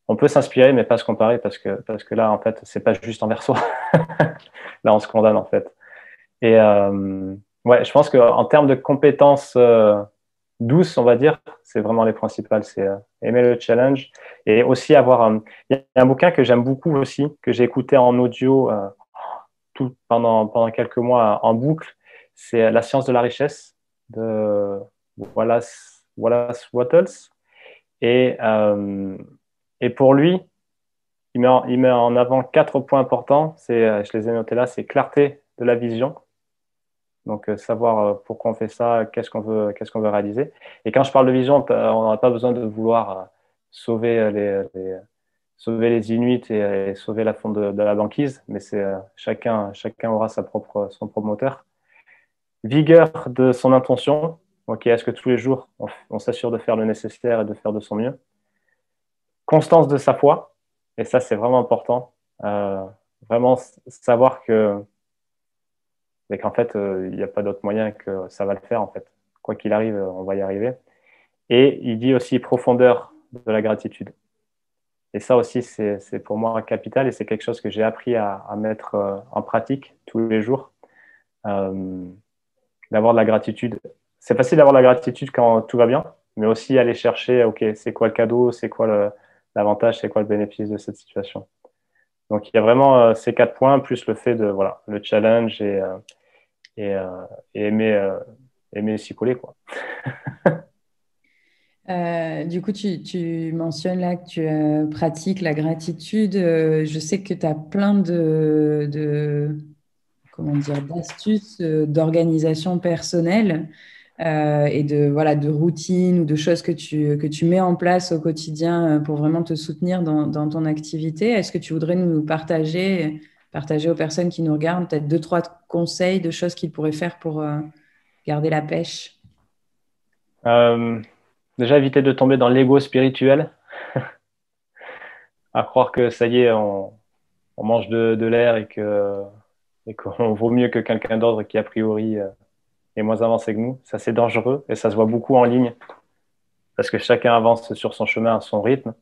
On peut s'inspirer, mais pas se comparer parce que, parce que là, en fait, c'est pas juste envers soi. là, on se condamne, en fait. Et ouais, je pense qu'en termes de compétences douces, on va dire, c'est vraiment les principales. C'est aimer le challenge et aussi avoir. Il y a un bouquin que j'aime beaucoup aussi, que j'ai écouté en audio euh, tout, pendant, pendant quelques mois en boucle. C'est La science de la richesse de Wallace, Wallace Wattles. Et, euh, et pour lui, il met, en, avant quatre points importants. C'est, je les ai notés là c'est clarté de la vision, donc, euh, savoir euh, pourquoi on fait ça, qu'est-ce qu'on veut, réaliser. Et quand je parle de vision, on n'a pas besoin de vouloir euh, sauver les, sauver les Inuits et, sauver la fonte de, la banquise, mais c'est chacun, chacun aura sa propre, son propre moteur. Vigueur de son intention. Ok, est-ce que tous les jours on, s'assure de faire le nécessaire et de faire de son mieux? Constance de sa foi, et ça c'est vraiment important. vraiment savoir que qu'en fait, euh, il n'y a pas d'autre moyen que ça va le faire, en fait. Quoi qu'il arrive, on va y arriver. Et il dit aussi profondeur de la gratitude. Et ça aussi, c'est pour moi un capital et c'est quelque chose que j'ai appris à, mettre euh, en pratique tous les jours. Euh, d'avoir de la gratitude. C'est facile d'avoir de la gratitude quand tout va bien, mais aussi aller chercher, OK, c'est quoi le cadeau, c'est quoi l'avantage, c'est quoi le bénéfice de cette situation? Donc, il y a vraiment ces quatre points, plus le fait de, voilà, le challenge et, et, euh, aimer, euh, aimer s'y coller. Quoi. Euh, du coup, tu, tu, mentionnes là que tu pratiques la gratitude. je sais que tu as plein de, de comment dire, d'astuces d'organisation personnelle et de, voilà, de routines ou de choses que tu, que tu mets en place au quotidien pour vraiment te soutenir dans, ton activité. Est-ce que tu voudrais nous partager partager aux personnes qui nous regardent peut-être deux, trois conseils de choses qu'ils pourraient faire pour euh, garder la pêche? Euh, Déjà, éviter de tomber dans l'ego spirituel. à croire que ça y est, on, mange de, l'air et que et qu'on vaut mieux que quelqu'un d'autre qui, a priori, euh, est moins avancé que nous. Ça, c'est dangereux et ça se voit beaucoup en ligne parce que chacun avance sur son chemin à son rythme.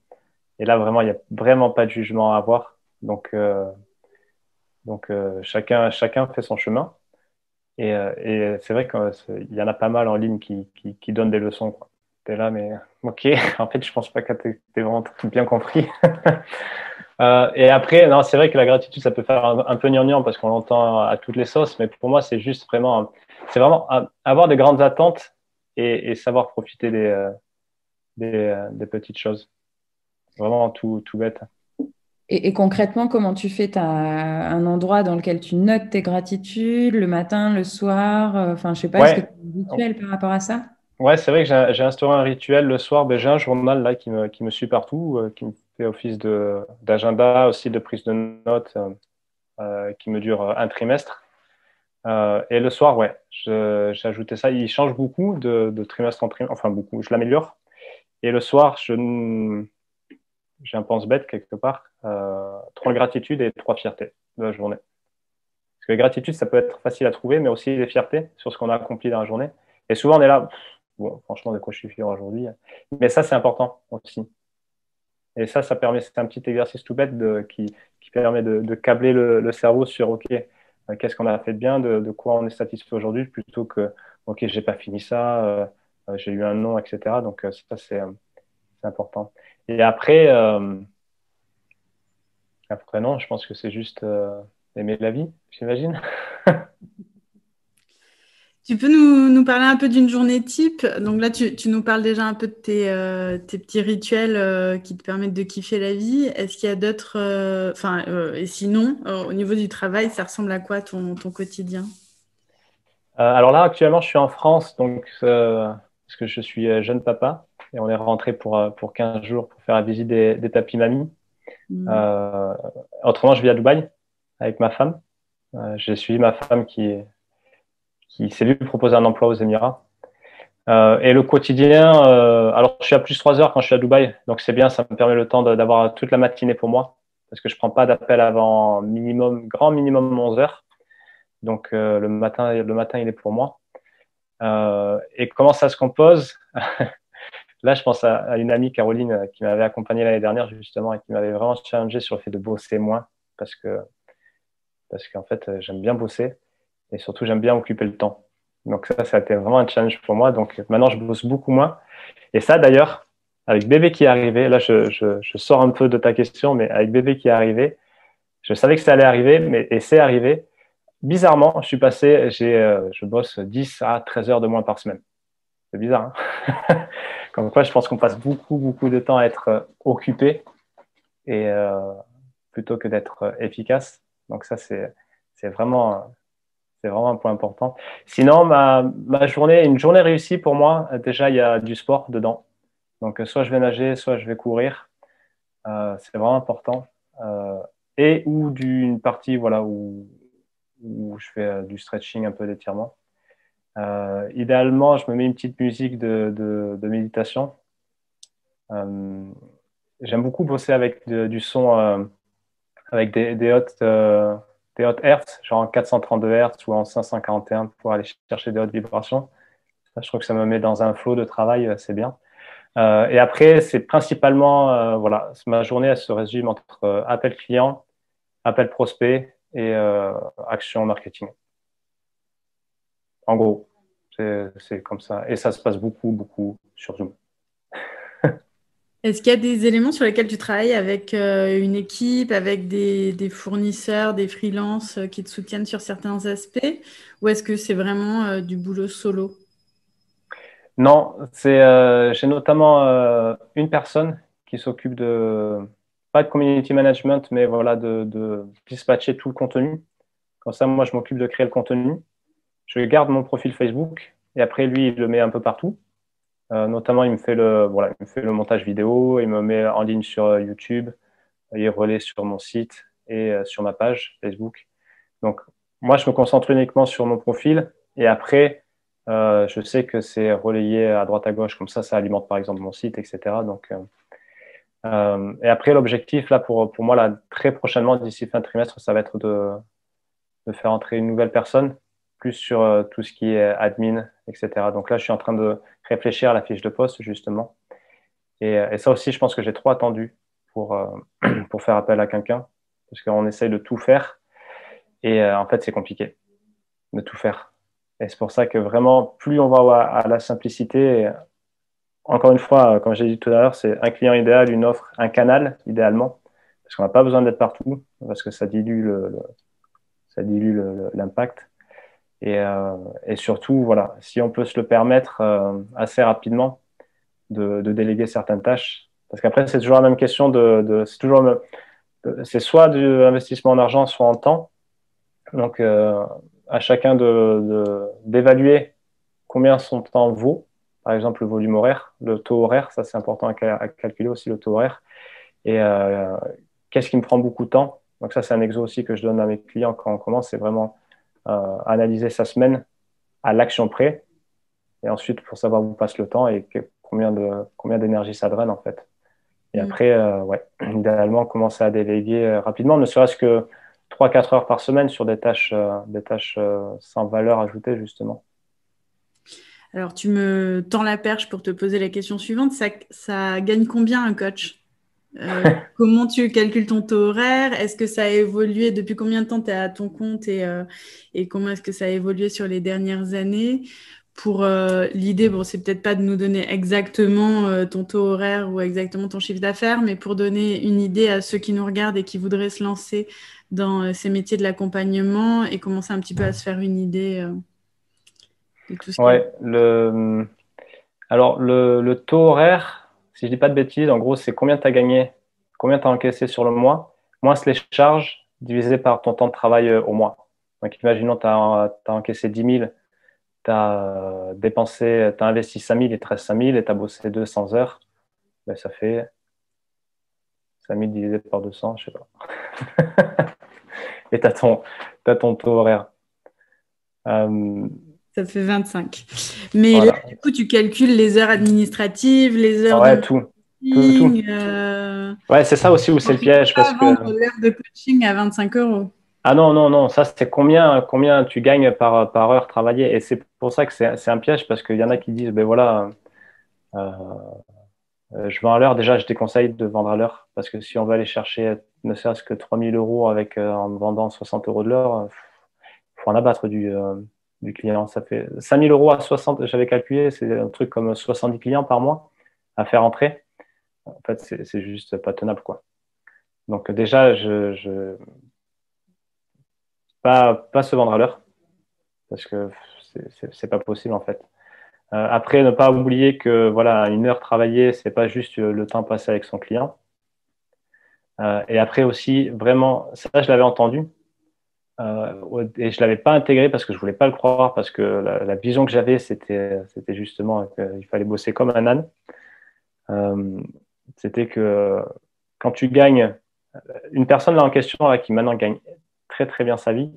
Et là, vraiment, il n'y a vraiment pas de jugement à avoir. Donc, donc euh, chacun, chacun fait son chemin. Et, euh, c'est vrai qu'il y en a pas mal en ligne qui, qui, qui donnent des leçons. Tu es là, mais ok, en fait, je pense pas que tu vraiment tout bien compris. euh, et après, non, c'est vrai que la gratitude, ça peut faire un, peu gnangnan parce qu'on l'entend à toutes les sauces, mais pour moi, c'est juste vraiment, c'est vraiment avoir des grandes attentes et, et savoir profiter des, euh, des, des, petites choses. Vraiment tout, tout bête. Et, concrètement, comment tu fais? Tu as un endroit dans lequel tu notes tes gratitudes le matin, le soir? Euh, Enfin, je sais pas, est-ce que tu as un rituel par rapport à ça? Ouais, c'est vrai que j'ai instauré un rituel le soir. Ben, j'ai un journal là qui me, qui me suit partout, euh, qui me fait office d'agenda, aussi de prise de notes, euh, qui me dure un trimestre. Et le soir, ouais, ajouté ça. Il change beaucoup de, trimestre en trimestre, enfin beaucoup, je l'améliore. Et le soir, j'ai un pense-bête quelque part, euh, trois gratitudes et trois fiertés de la journée. Parce que la gratitude, ça peut être facile à trouver, mais aussi les fiertés sur ce qu'on a accompli dans la journée. Et souvent, on est là, bon, franchement, de quoi je suis fier aujourd'hui. Mais ça, c'est important aussi. Et ça, ça permet, c'est un petit exercice tout bête qui, qui, permet de, câbler le, cerveau sur, OK, euh, qu'est-ce qu'on a fait de bien, de, de quoi on est satisfait aujourd'hui, plutôt que, OK, j'ai pas fini ça, euh, j'ai eu un non, etc. Donc, ça, c'est important. Et après, euh, après non, je pense que c'est juste euh, aimer la vie, j'imagine. Tu peux nous, parler un peu d'une journée type? Donc là, tu, nous parles déjà un peu de tes, euh, petits rituels euh, qui te permettent de kiffer la vie. Est-ce qu'il y a d'autres... Euh, enfin, et sinon, au niveau du travail, ça ressemble à quoi ton, quotidien? Alors là, actuellement, je suis en France, donc parce que je suis jeune papa et on est rentré pour, pour 15 jours pour faire la visite des, des tapis mamie. Mmh. autrement, je vis à Dubaï avec ma femme. J'ai suivi ma femme qui est qui s'est lui proposer un emploi aux Émirats. Euh, et le quotidien, euh, alors je suis à plus 3 heures quand je suis à Dubaï, donc c'est bien, ça me permet le temps d'avoir toute la matinée pour moi, parce que je prends pas d'appel avant minimum, grand minimum 11 heures. Donc euh, le matin, le matin, il est pour moi. Et comment ça se compose? Là, je pense à, à, une amie, Caroline, qui m'avait accompagné l'année dernière justement et qui m'avait vraiment challengé sur le fait de bosser moins, parce que parce qu'en fait, j'aime bien bosser. Et surtout, j'aime bien occuper le temps. Donc ça, ça a été vraiment un challenge pour moi. Donc maintenant, je bosse beaucoup moins. Et ça, d'ailleurs, avec bébé qui est arrivé, là, je, je, je, sors un peu de ta question, mais avec bébé qui est arrivé, je savais que ça allait arriver, mais et c'est arrivé. Bizarrement, je suis passé, j'ai, euh, je bosse 10 à 13 heures de moins par semaine. C'est bizarre. Hein Comme quoi, je pense qu'on passe beaucoup, beaucoup de temps à être euh, occupé et euh, plutôt que d'être euh, efficace. Donc ça, c'est, c'est vraiment c'est vraiment un point important. Sinon, ma, ma, journée, une journée réussie pour moi, déjà, il y a du sport dedans. Donc, soit je vais nager, soit je vais courir. Euh, c'est vraiment important. Euh, et ou d'une partie voilà, où, où je fais euh, du stretching, un peu d'étirement. Idéalement, je me mets une petite musique de, de, méditation. J'aime beaucoup bosser avec du son, avec des, des hautes des hautes hertz, genre en 432 Hz ou en 541 pour aller chercher des hautes vibrations. je trouve que ça me met dans un flot de travail, euh, c'est bien. Euh, et après, c'est principalement, euh, voilà, ma journée, elle se résume entre appel client, appel prospect et action marketing. En gros, c'est comme ça. Et ça se passe beaucoup, beaucoup sur Zoom. Est-ce qu'il y a des éléments sur lesquels tu travailles avec euh, une équipe, avec des, fournisseurs, des freelances euh, qui te soutiennent sur certains aspects? Ou est-ce que c'est vraiment euh, du boulot solo? Non, j'ai notamment une personne qui s'occupe de, pas de community management, mais voilà, de, de dispatcher tout le contenu. Comme ça, moi, je m'occupe de créer le contenu. Je garde mon profil Facebook et après, lui, il le met un peu partout. Euh, notamment, il me, fait le, voilà, il me fait le montage vidéo, il me met en ligne sur euh, YouTube, il relaie sur mon site et euh, sur ma page Facebook. Donc, moi, je me concentre uniquement sur mon profil et après, je sais que c'est relayé à droite à gauche, comme ça, ça alimente par exemple mon site, etc. Donc, et après, l'objectif, là, pour, pour moi, là, très prochainement, d'ici fin trimestre, ça va être de, de faire entrer une nouvelle personne, sur tout ce qui est admin, etc. Donc là, je suis en train de réfléchir à la fiche de poste, justement. Et, et ça aussi, je pense que j'ai trop attendu pour, euh, pour faire appel à quelqu'un, parce qu'on essaye de tout faire. Et euh, en fait, c'est compliqué de tout faire. Et c'est pour ça que vraiment, plus on va à, la simplicité, encore une fois, comme j'ai dit tout à l'heure, c'est un client idéal, une offre, un canal idéalement, parce qu'on n'a pas besoin d'être partout, parce que ça dilue le ça dilue l'impact. Et, euh, et, surtout, voilà, si on peut se le permettre euh, assez rapidement de, de, déléguer certaines tâches, parce qu'après c'est toujours la même question de, de c'est toujours c'est soit de l'investissement en argent, soit en temps. Donc euh, à chacun de d'évaluer combien son temps vaut. Par exemple, le volume horaire, le taux horaire, ça c'est important à, à, calculer aussi le taux horaire. Et euh, qu'est-ce qui me prend beaucoup de temps? Donc ça c'est un exo aussi que je donne à mes clients quand on commence, c'est vraiment euh, analyser sa semaine à l'action près, et ensuite pour savoir où passe le temps et combien de combien d'énergie ça draine en fait. Et mm. après, euh, ouais, idéalement commencer à déléguer euh, rapidement, ne serait-ce que 3-4 heures par semaine sur des tâches, des tâches sans valeur ajoutée justement. Alors, tu me tends la perche pour te poser la question suivante. Ça, ça gagne combien un coach? Euh, comment tu calcules ton taux horaire? Est-ce que ça a évolué? Depuis combien de temps tu es à ton compte et, euh, et comment est-ce que ça a évolué sur les dernières années? Pour euh, l'idée, bon, c'est peut-être pas de nous donner exactement ton taux horaire ou exactement ton chiffre d'affaires, mais pour donner une idée à ceux qui nous regardent et qui voudraient se lancer dans ces métiers de l'accompagnement et commencer un petit peu à se faire une idée. Ouais, le... Alors, le, le, taux horaire, si je dis pas de bêtises, en gros, c'est combien tu as gagné, combien tu as encaissé sur le mois, moins les charges divisé par ton temps de travail euh, au mois. Donc, imaginons, tu as, encaissé 10 000, tu as dépensé, tu as investi 5 000, et 13 5 000 et tu as bossé 200 heures, ben, ça fait 5 000 divisé par 200, je sais pas. et tu as, as, ton taux horaire. Euh, ça fait 25. Mais là, du coup, tu calcules les heures administratives, les heures ouais, de tout. Tout, euh, Ouais, c'est ça aussi où c'est le piège. Parce que... l'heure de coaching à 25 euros. Ah non, non, non, ça c'est combien, combien tu gagnes par, par heure travaillée? Et c'est pour ça que c'est un piège parce qu'il y en a qui disent, ben voilà, euh, euh, je vends à l'heure. Déjà, je déconseille de vendre à l'heure parce que si on veut aller chercher ne serait-ce que 3000 euros avec, en vendant 60 euros de l'heure, il faut en abattre du, du client. Ça fait 5000 euros à 60, j'avais calculé, c'est un truc comme 70 clients par mois à faire entrer. En fait, c'est juste pas tenable, quoi. Donc déjà, je. Pas, pas se vendre à l'heure parce que c'est pas possible en fait. Euh, après, ne pas oublier que voilà, une heure travaillée, c'est pas juste le temps passé avec son client. Euh, et après aussi, vraiment, ça, je l'avais entendu, euh, et je l'avais pas intégré parce que je voulais pas le croire, parce que la, vision que j'avais, c'était, c'était justement qu'il fallait bosser comme un âne. Euh, c'était que quand tu gagnes, une personne là en question là, qui maintenant gagne très très bien sa vie,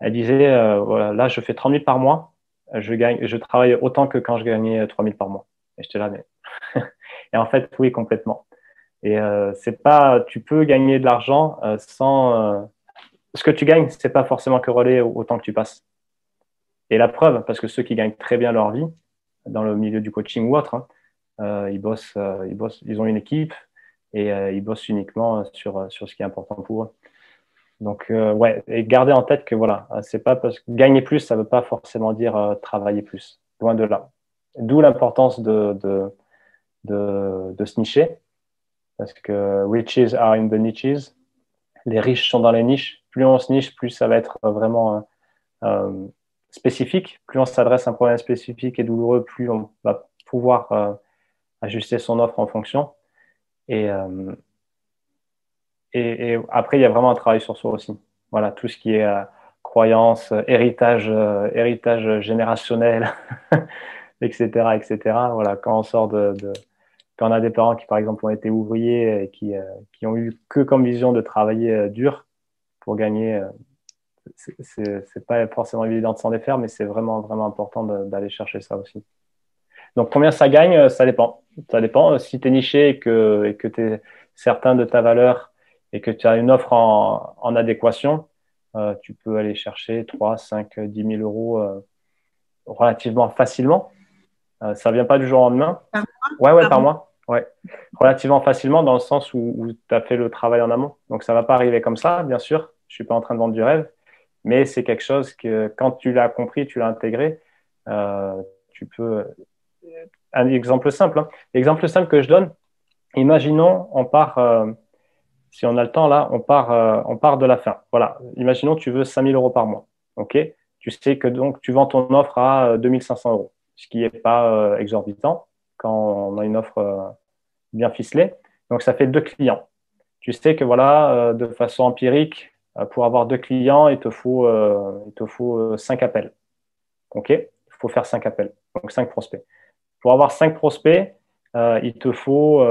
elle disait euh, voilà, là je fais 30 000 par mois, je gagne, je travaille autant que quand je gagnais 3 000 par mois. Et j'étais là, mais et en fait oui complètement. Et c'est pas, tu peux gagner de l'argent sans ce que tu gagnes, c'est pas forcément que relais autant que tu passes. Et la preuve, parce que ceux qui gagnent très bien leur vie, dans le milieu du coaching ou autre, hein, euh, ils, bossent, euh, ils, bossent, ils ont une équipe et euh, ils bossent uniquement sur, sur ce qui est important pour eux. Donc, ouais, et garder en tête que voilà, c'est pas parce que gagner plus, ça veut pas forcément dire travailler plus. Loin de là. D'où l'importance de, de, de, de se nicher. Parce que riches are in the niches. Les riches sont dans les niches plus on se niche, plus ça va être vraiment euh, spécifique. Plus on s'adresse à un problème spécifique et douloureux, plus on va pouvoir euh, ajuster son offre en fonction. Euh, et, après, il y a vraiment un travail sur soi aussi. Voilà, tout ce qui est croyance, héritage, héritage générationnel, etc., etc. Voilà, quand on sort de, quand on a des parents qui, par exemple, ont été ouvriers et qui, qui ont eu que comme vision de travailler dur, pour gagner. Euh, c'est pas forcément évident de s'en défaire, mais c'est vraiment, vraiment important d'aller chercher ça aussi. Donc, combien ça gagne, euh, ça dépend. Ça dépend. Si tu es niché et que, et que tu es certain de ta valeur et que tu as une offre en, en adéquation, euh, tu peux aller chercher 3, 5, 10 000 euros relativement facilement. Euh, ça vient pas du jour au lendemain. Par mois? Ouais, ouais, par, mois? Ouais. Relativement facilement dans le sens où, où tu as fait le travail en amont. Donc, ça va pas arriver comme ça, bien sûr. Je suis pas en train de vendre du rêve, mais c'est quelque chose que quand tu l'as compris, tu l'as intégré, euh, tu peux. Un exemple simple. Hein. L'exemple simple que je donne. Imaginons, on part. Euh, si on a le temps là, on part, euh, on part de la fin. Voilà. Imaginons, tu veux 5000 euros par mois. OK? Tu sais que donc tu vends ton offre à 2500 euros, ce qui n'est pas exorbitant quand on a une offre bien ficelée. Donc, ça fait deux clients. Tu sais que voilà, de façon empirique, euh, pour avoir deux clients, il te faut, euh, euh, cinq appels. OK? Il faut faire cinq appels, donc cinq prospects. Pour avoir cinq prospects, il te faut,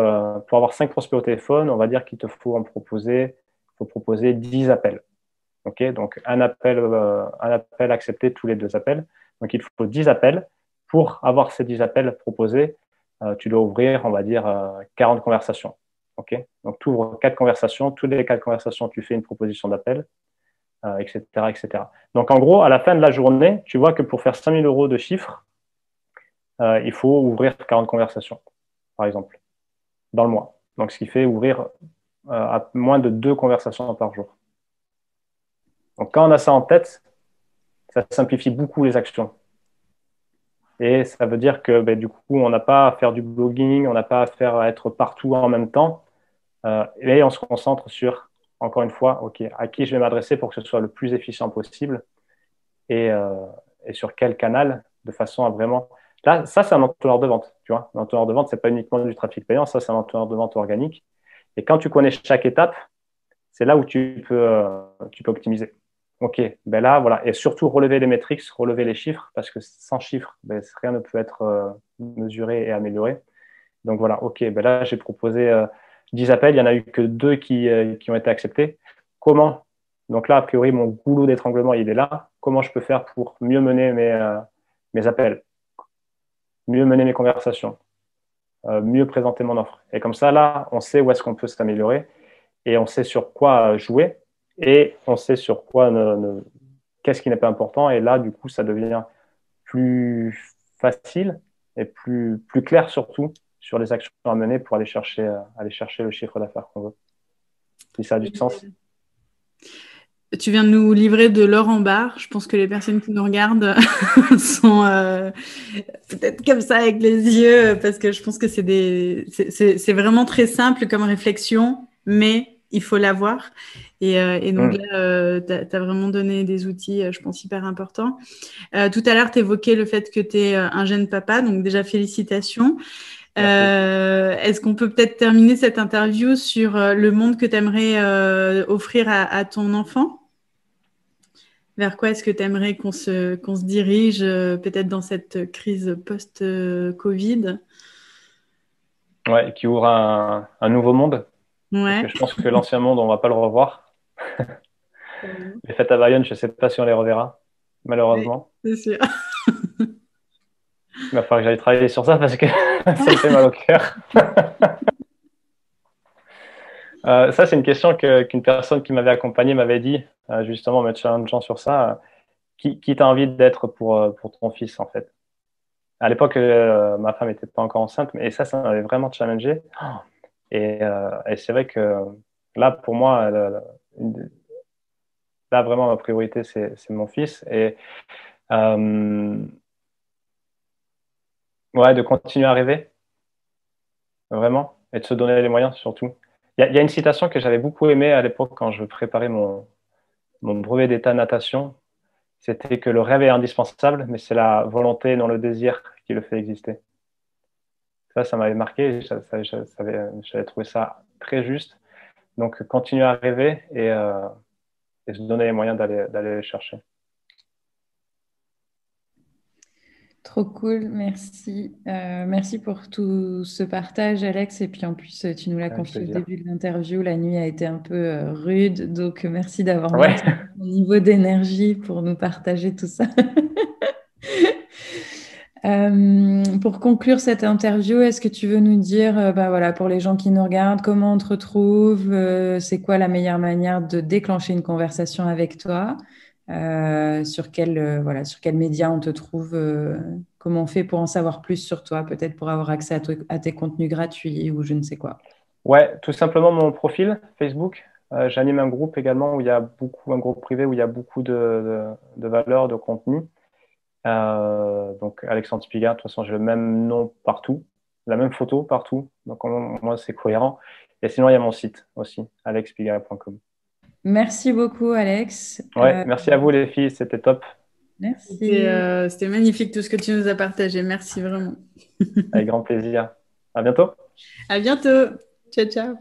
pour avoir cinq prospects au téléphone, on va dire qu'il te faut en proposer, faut proposer 10 appels. OK? Donc, un appel, accepté tous les deux appels. Donc, il faut 10 appels. Pour avoir ces 10 appels proposés, tu dois ouvrir, on va dire, 40 conversations. OK? Donc, tu ouvres quatre conversations. Toutes les quatre conversations, tu fais une proposition d'appel, etc., euh, etc. Donc, en gros, à la fin de la journée, tu vois que pour faire 5000 euros de chiffre, euh, il faut ouvrir 40 conversations, par exemple, dans le mois. Donc, ce qui fait ouvrir euh, à moins de deux conversations par jour. Donc, quand on a ça en tête, ça simplifie beaucoup les actions. Et ça veut dire que ben, du coup, on n'a pas à faire du blogging, on n'a pas à faire être partout en même temps. Euh, et on se concentre sur, encore une fois, OK, à qui je vais m'adresser pour que ce soit le plus efficient possible et, euh, et sur quel canal de façon à vraiment. Là, ça, c'est un entonnoir de vente. Tu vois, un entonnoir de vente, c'est pas uniquement du trafic payant, ça, c'est un entonnoir de vente organique. Et quand tu connais chaque étape, c'est là où tu peux, euh, tu peux optimiser. OK, ben là, voilà. Et surtout, relever les métriques, relever les chiffres, parce que sans chiffres, ben, rien ne peut être euh, mesuré et amélioré. Donc voilà, OK, ben là, j'ai proposé 10 appels, il n'y en a eu que deux qui, qui ont été acceptés. Comment? Donc là, a priori, mon goulot d'étranglement, il est là. Comment je peux faire pour mieux mener mes, euh, mes appels, mieux mener mes conversations, euh, mieux présenter mon offre? Et comme ça, là, on sait où est-ce qu'on peut s'améliorer et on sait sur quoi jouer et on sait sur quoi ne, qu'est-ce qui n'est pas important. Et là, du coup, ça devient plus facile et plus, plus clair surtout sur les actions à mener pour aller chercher, euh, aller chercher le chiffre d'affaires qu'on veut. Si ça a du sens. Tu viens de nous livrer de l'or en barre. Je pense que les personnes qui nous regardent sont euh, peut-être comme ça avec les yeux, parce que je pense que c'est des... c'est vraiment très simple comme réflexion, mais il faut l'avoir. Et, euh, et, donc mm. là, euh, tu as, vraiment donné des outils, je pense, hyper importants. tout à l'heure, tu évoquais le fait que tu es un jeune papa, donc déjà félicitations. Est-ce qu'on peut peut-être terminer cette interview sur le monde que tu aimerais offrir à, à, ton enfant? Vers quoi est-ce que tu aimerais qu'on se, qu'on se dirige, euh, peut-être dans cette crise post-Covid Ouais, qui ouvre un, un nouveau monde. Ouais. je pense que l'ancien monde, on ne va pas le revoir. les fêtes à Bayonne, je ne sais pas si on les reverra, malheureusement. c'est sûr. Il va falloir que j'aille travailler sur ça parce que ça me fait mal au cœur. Euh, ça, c'est une question qu'une personne qui m'avait accompagné m'avait dit, euh, justement, me challengeant sur ça. Euh, qui, qui t'a envie d'être pour, pour ton fils, en fait? À l'époque, ma femme n'était pas encore enceinte, mais ça, ça m'avait vraiment challengé. Et, et c'est vrai que là, pour moi, là, vraiment, ma priorité, c'est mon fils. Et ouais, de continuer à rêver, vraiment, et de se donner les moyens, surtout. Il y, a une citation que j'avais beaucoup aimée à l'époque quand je préparais mon, mon brevet d'état natation. C'était que le rêve est indispensable, mais c'est la volonté, non le désir, qui le fait exister. Ça, ça m'avait marqué. J'avais trouvé ça très juste. Donc, continuer à rêver et, euh, et se donner les moyens d'aller le chercher. Trop cool, merci. Euh, merci pour tout ce partage, Alex. Et puis en plus, tu nous l'as confié au début de l'interview. La nuit a été un peu euh, rude, donc merci d'avoir ouais. ton niveau d'énergie pour nous partager tout ça. Euh, pour conclure cette interview, est-ce que tu veux nous dire, bah voilà, pour les gens qui nous regardent, comment on te retrouve C'est quoi la meilleure manière de déclencher une conversation avec toi euh, sur quel euh, voilà sur quel média on te trouve euh, comment on fait pour en savoir plus sur toi peut-être pour avoir accès à, tes contenus gratuits ou je ne sais quoi? Ouais tout simplement mon profil Facebook. J'anime un groupe également où il y a beaucoup un groupe privé où il y a beaucoup de, de, valeurs de contenu donc Alexandre Spiga de toute façon j'ai le même nom partout la même photo partout donc moi c'est cohérent et sinon il y a mon site aussi alexspiga.com Merci beaucoup, Alex. Ouais, euh, merci à vous, les filles. C'était top. Merci. Euh, c'était magnifique tout ce que tu nous as partagé. Merci vraiment. Avec grand plaisir. À bientôt. À bientôt. Ciao, ciao.